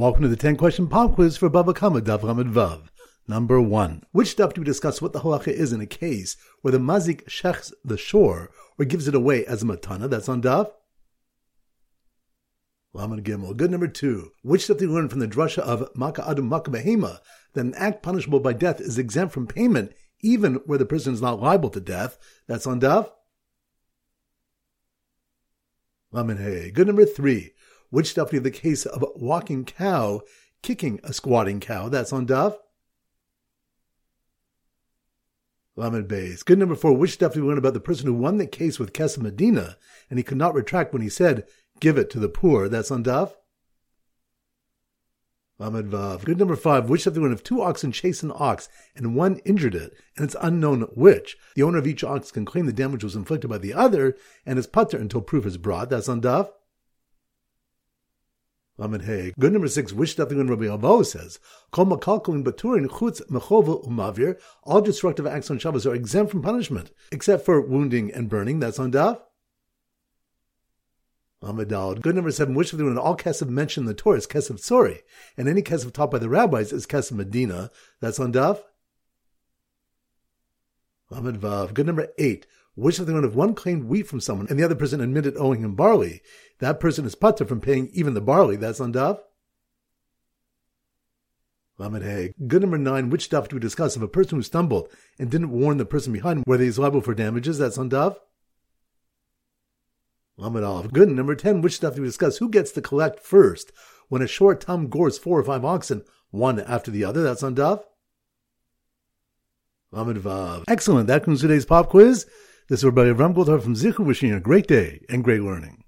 Welcome to the 10 question pop quiz for Baba Kama Daf Lamed Vav. Number one. Which daf do we discuss what the halacha is in a case where the mazik shechs the shor or gives it away as a matana? That's on Daf. Lamed Gimel. Good number two. Which daf do we learn from the drasha of Maka Adam Maka Behema that an act punishable by death is exempt from payment even where the person is not liable to death? That's on Daf. Lamed Hey. Good number three which daf the case of a walking cow kicking a squatting cow? That's on Daf. Lamed Beis. Good number four. Which daf do we learn about the person who won the case with Kesef Medina and he could not retract when he said, give it to the poor? That's on Daf. Lamed Vav. Good number five. Which daf we learn if two oxen chase an ox and one injured it and it's unknown which? The owner of each ox can claim the damage was inflicted by the other and is patur until proof is brought. That's on Daf. Lamed Hey. Good number six, which daf when Rabbi Avo says, baturin umavir, all destructive acts on Shabbos are exempt from punishment, except for wounding and burning. That's on Daf. Lamed Good number seven, of the when all kesef mentioned in the Torah is kesef tzori, and any kesef taught by the rabbis is kesef Medina. That's on Daf. Lamed Vav. Good number eight, which of the one if one claimed wheat from someone and the other person admitted owing him barley, that person is patur from paying even the barley. That's on Daf. Lamed Hey. Good number nine. Which daf do we discuss if a person who stumbled and didn't warn the person behind whether he's liable for damages? That's on Daf. Lamed Aleph. Good number ten. Which daf do we discuss? Who gets to collect first when a shor tam gores four or five oxen, one after the other? That's on Daf. Lamed Vav. Excellent. That concludes today's pop quiz. This is Rabbi Avram Goldhar from Zichu wishing you a great day and great learning.